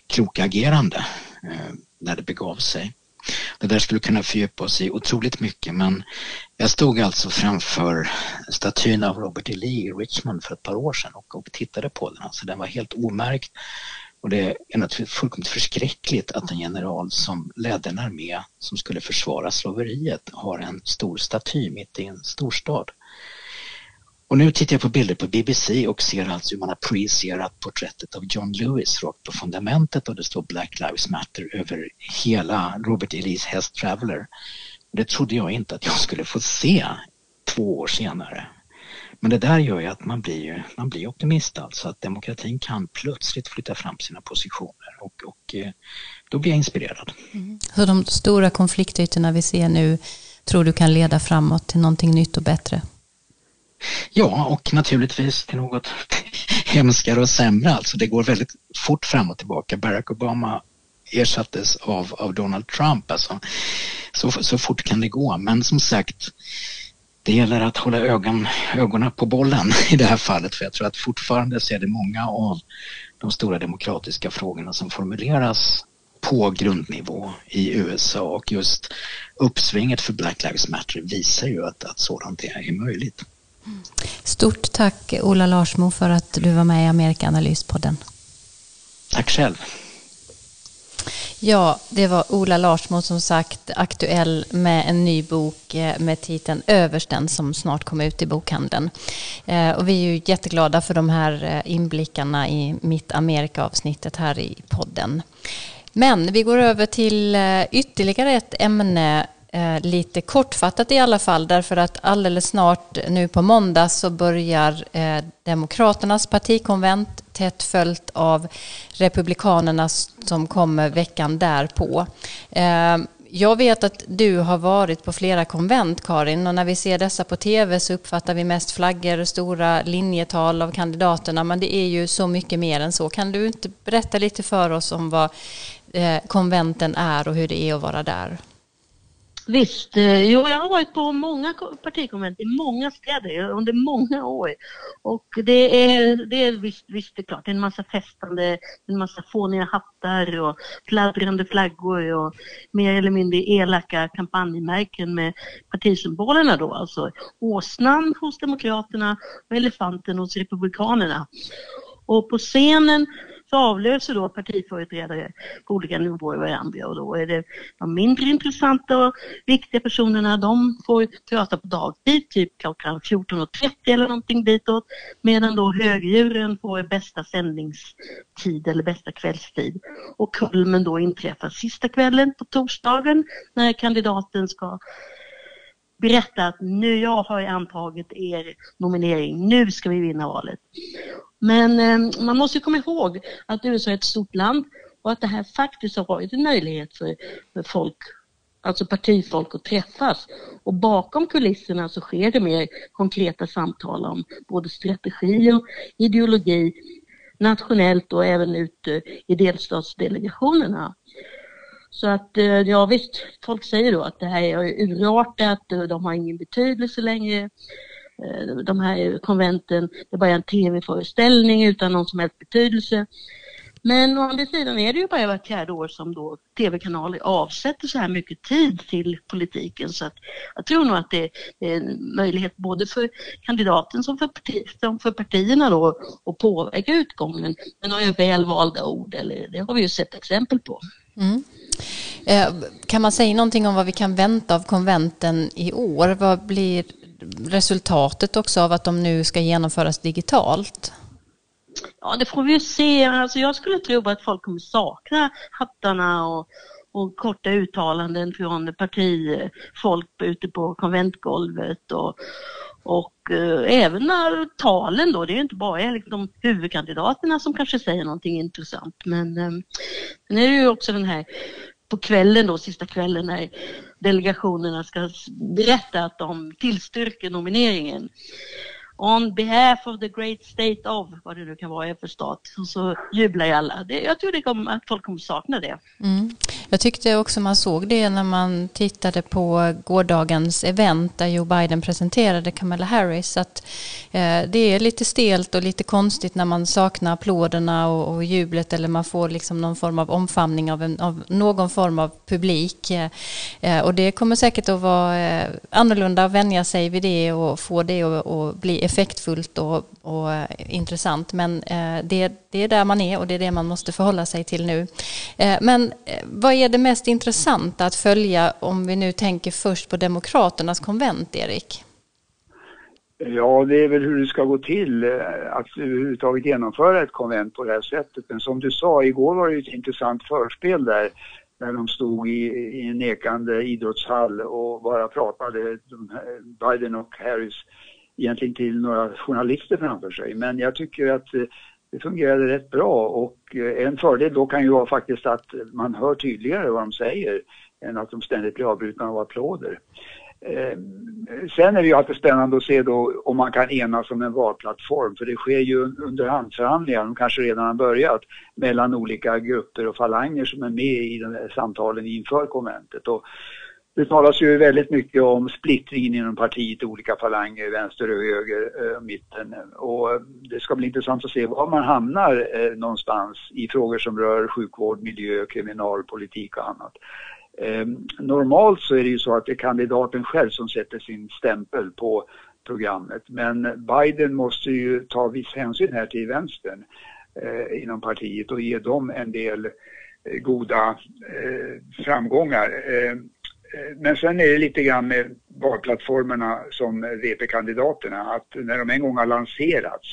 kloka agerande eh, när det begav sig. Det där skulle kunna fördjupa oss i otroligt mycket men jag stod alltså framför statyn av Robert E. Lee i Richmond för ett par år sedan och, och tittade på den. Alltså den var helt omärkt och det är naturligtvis fullkomligt förskräckligt att en general som ledde en armé som skulle försvara slaveriet har en stor staty mitt i en storstad. Och nu tittar jag på bilder på BBC och ser alltså hur man har projicerat porträttet av John Lewis rakt på fundamentet och det står Black Lives Matter över hela Robert Elise Hest Traveller. Det trodde jag inte att jag skulle få se två år senare. Men det där gör ju att man blir, man blir optimist alltså, att demokratin kan plötsligt flytta fram sina positioner och, och eh, då blir jag inspirerad. Mm. Så de stora konfliktytorna vi ser nu tror du kan leda framåt till någonting nytt och bättre? Ja, och naturligtvis till något hemskare och sämre. Alltså det går väldigt fort fram och tillbaka. Barack Obama ersattes av, av Donald Trump. Alltså, så, så fort kan det gå. Men som sagt, det gäller att hålla ögon, ögonen på bollen i det här fallet för jag tror att fortfarande så är det många av de stora demokratiska frågorna som formuleras på grundnivå i USA och just uppsvinget för Black Lives Matter visar ju att, att sådant är, möjligt. Stort tack Ola Larsmo för att du var med i Amerikanalyspodden. Tack själv. Ja, det var Ola Larsmo som sagt aktuell med en ny bok eh, med titeln Översten som snart kommer ut i bokhandeln. Eh, och vi är ju jätteglada för de här eh, inblickarna i Mitt Amerika-avsnittet här i podden. Men vi går över till ytterligare ett ämne lite kortfattat i alla fall därför att alldeles snart nu på måndag så börjar Demokraternas partikonvent tätt följt av Republikanerna som kommer veckan därpå. Eh, jag vet att du har varit på flera konvent, Karin, och när vi ser dessa på tv så uppfattar vi mest flaggor och stora linjetal av kandidaterna, men det är ju så mycket mer än så. Kan du inte berätta lite för oss om vad eh, konventen är och hur det är att vara där? Visst, eh, jo, jag har varit på många partikonvent i många städer under många år. Och det är, det är visst, visst det är klart, en massa festande, en massa fåniga hattar och fladdrande flaggor och mer eller mindre elaka kampanjmärken med partisymbolerna då, alltså åsnan hos Demokraterna och elefanten hos Republikanerna. Och på scenen så avlöser då partiföreträdare på olika nivåer varandra och då är det de mindre intressanta och viktiga personerna, de får prata på dagtid, typ klockan 14.30 eller någonting ditåt, medan då högdjuren får bästa sändningstid eller bästa kvällstid. Och kulmen då inträffar sista kvällen på torsdagen när kandidaten ska berätta att nu jag har antagit er nominering, nu ska vi vinna valet. Men eh, man måste komma ihåg att USA är ett stort land och att det här faktiskt har varit en möjlighet för, för folk, alltså partifolk att träffas. Och bakom kulisserna så sker det mer konkreta samtal om både strategi och ideologi nationellt och även ute i delstatsdelegationerna. Så att eh, ja visst, folk säger då att det här är urartat, de har ingen betydelse längre. Eh, de här konventen, det är bara en tv-föreställning utan någon som helst betydelse. Men å andra sidan är det ju bara vart fjärde år som då tv-kanaler avsätter så här mycket tid till politiken. Så att jag tror nog att det är en möjlighet både för kandidaten som för, parti, som för partierna då att påverka utgången. Men har väl valda ord, eller det har vi ju sett exempel på. Mm. Eh, kan man säga någonting om vad vi kan vänta av konventen i år? Vad blir resultatet också av att de nu ska genomföras digitalt? Ja, det får vi se. Alltså, jag skulle tro att folk kommer sakna hattarna och, och korta uttalanden från partifolk ute på konventgolvet och, och eh, även när talen då, det är ju inte bara liksom huvudkandidaterna som kanske säger någonting intressant men eh, sen är det ju också den här på kvällen då, sista kvällen när delegationerna ska berätta att de tillstyrker nomineringen on behalf of the great state of, vad det nu kan vara för stat, och så jublar ju alla. Det, jag tror det kommer, att folk kommer sakna det. Mm. Jag tyckte också man såg det när man tittade på gårdagens event där Joe Biden presenterade Kamala Harris, att eh, det är lite stelt och lite konstigt när man saknar applåderna och, och jublet eller man får liksom någon form av omfamning av, en, av någon form av publik. Eh, eh och det kommer säkert att vara eh, annorlunda att vänja sig vid det och få det att bli effektfullt och, och eh, intressant. Men eh, det, det, är där man är och det är det man måste förhålla sig till nu. Eh, men eh, vad är det mest intressanta att följa om vi nu tänker först på Demokraternas konvent, Erik? Ja, det är väl hur det ska gå till eh, att överhuvudtaget genomföra ett konvent på det här sättet. Men som du sa, igår var det ett intressant förspel där när de stod i, i en nekande idrottshall och bara pratade, Biden och Harris, egentligen till några journalister framför sig. Men jag tycker att eh, det fungerade rätt bra och eh, en fördel då kan ju vara faktiskt att man hör tydligare vad de säger än att de ständigt blir avbrutna av applåder. Eh, sen är det ju alltid spännande att se då om man kan enas om en valplattform för det sker ju underhandsförhandlingar, de kanske redan har börjat, mellan olika grupper och falanger som är med i de här samtalen inför konventet. Och det talas ju väldigt mycket om splittringen inom partiet, olika falanger, vänster och höger, äh, mitten. Och eh, det ska bli intressant att se var man hamnar eh, någonstans i frågor som rör sjukvård, miljö, kriminalpolitik och annat. Eh, normalt så är det ju så att det är kandidaten själv som sätter sin stämpel på programmet. Men Biden måste ju ta viss hänsyn här till vänstern eh, inom partiet och ge dem en del goda framgångar. Eh, men sen är det lite grann med valplattformarna som VP-kandidaterna att när de en gång har lanserats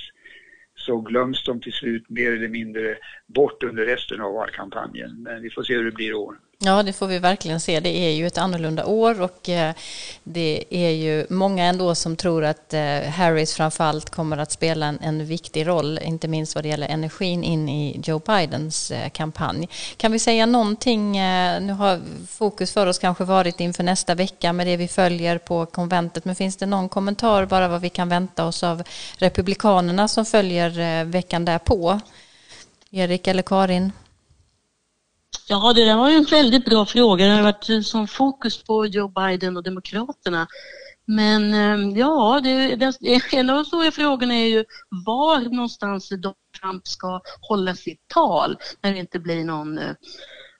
så glöms de till slut mer eller mindre bort under resten av valkampanjen. Men vi får se hur det blir i år. Ja, det får vi verkligen se. Det är ju ett annorlunda år och eh, det är ju många ändå som tror att eh, Harris framförallt kommer att spela en, en viktig roll, inte minst vad det gäller energin in i Joe Bidens eh, kampanj. Kan vi säga någonting, nu har fokus för oss kanske varit inför nästa vecka med det vi följer på konventet, men finns det någon kommentar bara vad vi kan vänta oss av Republikanerna som följer veckan därpå? Erik eller Karin? Ja, det där var ju en väldigt bra fråga. Det har varit som fokus på Joe Biden och Demokraterna. Men ehm, ja, det, det, en av de stora frågorna är ju var någonstans Donald Trump ska hålla sitt tal när det inte blir någon, eh,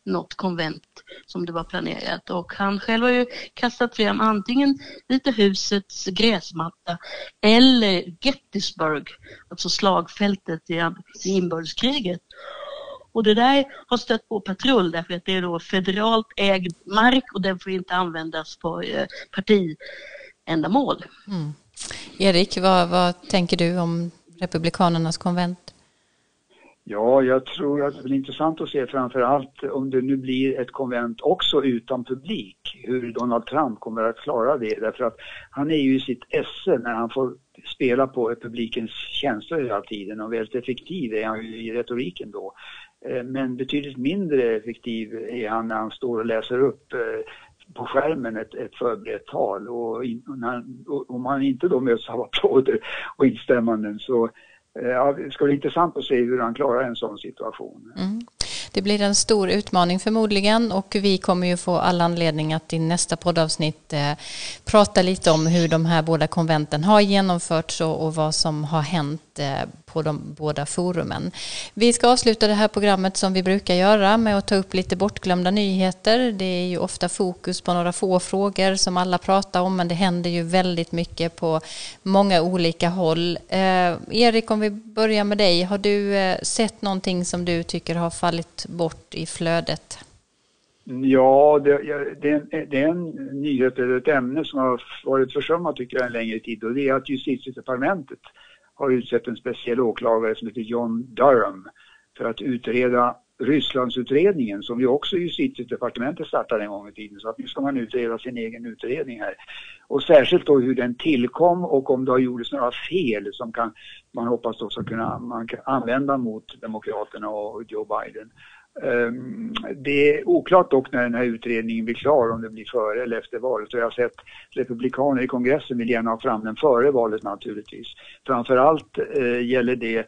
något konvent som det var planerat. Och han själv har ju kastat fram antingen Vita husets gräsmatta eller Gettysburg, alltså slagfältet i inbördeskriget. Och det där har stött på patrull därför att det är då federalt ägd mark och den får inte användas för eh, partiändamål. Mm. Erik, vad, vad tänker du om Republikanernas konvent? Ja, jag tror att det blir intressant att se framför allt om det nu blir ett konvent också utan publik, hur Donald Trump kommer att klara det. Därför att han är ju i sitt esse när han får spela på publikens känslor hela tiden och väldigt effektiv är han ju i retoriken då. Eh, men betydligt mindre effektiv är han när han står och läser upp eh, på skärmen ett, ett förberett tal och, in, och när, och om han inte då möts av applåder och instämmanden så eh, ja, det ska bli intressant att se hur han klarar en sån situation. Mm. Det blir en stor utmaning förmodligen och vi kommer ju få all anledning att i nästa poddavsnitt eh, prata lite om hur de här båda konventen har genomförts och, och vad som har hänt eh, på de båda forumen. Vi ska avsluta det här programmet som vi brukar göra med att ta upp lite bortglömda nyheter. Det är ju ofta fokus på några få frågor som alla pratar om men det händer ju väldigt mycket på många olika håll. Eh, Erik, om vi börjar med dig. Har du eh, sett någonting som du tycker har fallit bort i flödet? Ja, det, det, är en, det är en nyhet eller ett ämne som har varit försummat tycker jag en längre tid och det är att justitiedepartementet har utsett en speciell åklagare som heter John Durham för att utreda Rysslandsutredningen som ju också justitiedepartementet startade en gång i tiden så att nu ska man utreda sin egen utredning här. Och särskilt då hur den tillkom och om det har gjorts några fel som kan man hoppas då ska kunna man kan använda mot Demokraterna och Joe Biden. Ehm, det är oklart dock när den här utredningen blir klar, om det blir före eller efter valet. Och jag har sett republikaner i kongressen vill gärna ha fram den före valet naturligtvis. Framförallt eh, gäller det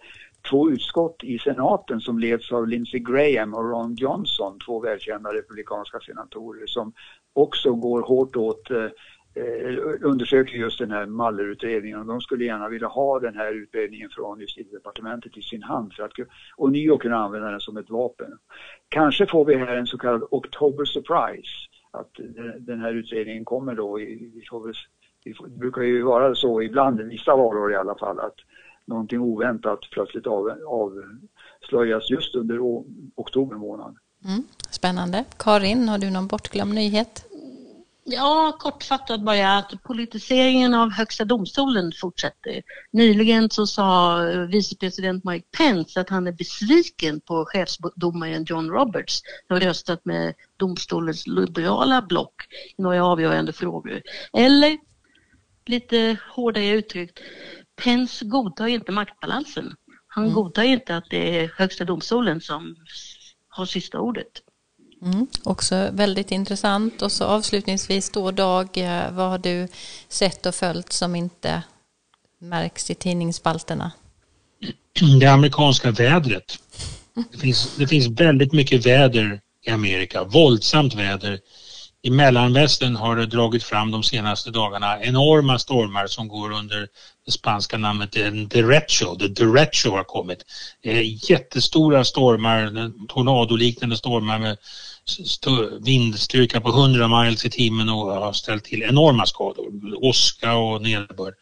två utskott i senaten som leds av Lindsey Graham och Ron Johnson, två välkända republikanska senatorer som också går hårt åt eh, Eh, undersöker just den här Mallerutredningen och de skulle gärna vilja ha den här utredningen från justitiedepartementet i sin hand för att ånyo kunna använda den som ett vapen. Kanske får vi här en så kallad October surprise, att den här utredningen kommer då, i, vi får väl, vi får, det brukar ju vara så ibland, vissa valår i alla fall, att någonting oväntat plötsligt av, avslöjas just under oktober månad. Mm, spännande. Karin, har du någon bortglömd nyhet? Ja, kortfattat bara att politiseringen av Högsta domstolen fortsätter. Nyligen så sa vicepresident Mike Pence att han är besviken på chefsdomaren John Roberts som har röstat med domstolens liberala block i några avgörande frågor. Eller, lite hårdare uttryckt, Pence godtar inte maktbalansen. Han mm. godtar inte att det är Högsta domstolen som har sista ordet. Mm, också väldigt intressant. Och så avslutningsvis då Dag, eh, vad har du sett och följt som inte märks i tidningsspalterna? Det amerikanska vädret. Det finns, det finns väldigt mycket väder i Amerika, våldsamt väder. I Mellanvästern har det dragit fram de senaste dagarna enorma stormar som går under det spanska namnet derecho. The derecho har kommit. Jättestora stormar, tornadoliknande stormar med vindstyrka på 100 miles i timmen och har ställt till enorma skador. Åska och nederbörd.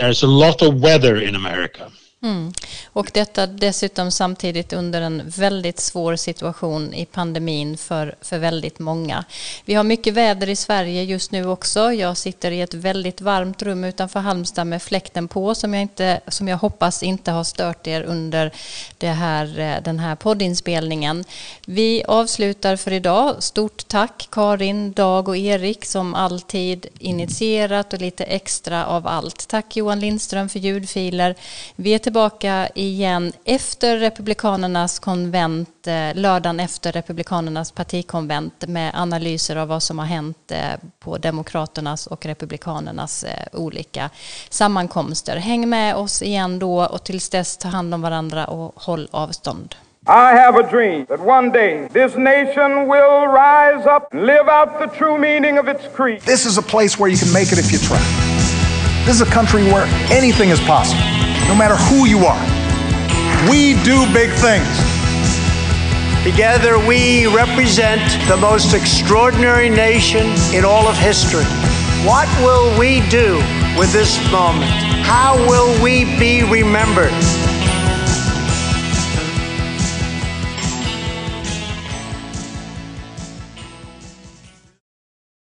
There's a lot of weather in America. Mm. Och detta dessutom samtidigt under en väldigt svår situation i pandemin för, för väldigt många. Vi har mycket väder i Sverige just nu också. Jag sitter i ett väldigt varmt rum utanför Halmstad med fläkten på som jag, inte, som jag hoppas inte har stört er under det här, eh, den här poddinspelningen. Vi avslutar för idag. Stort tack Karin, Dag och Erik som alltid initierat och lite extra av allt. Tack Johan Lindström för ljudfiler. Vi är tillbaka igen efter Republikanernas konvent, eh, lördagen efter Republikanernas partikonvent med analyser av vad som har hänt eh, på Demokraternas och Republikanernas eh, olika sammankomster. Häng med oss igen då och tills dess ta hand om varandra och håll avstånd. I have a dream that one day this nation will rise up and live out the true meaning of its creed. This is a place where you can make it if you try. This is a country where anything is possible. No matter who you are. We do big things. Together, we represent the most extraordinary nation in all of history. What will we do with this moment? How will we be remembered?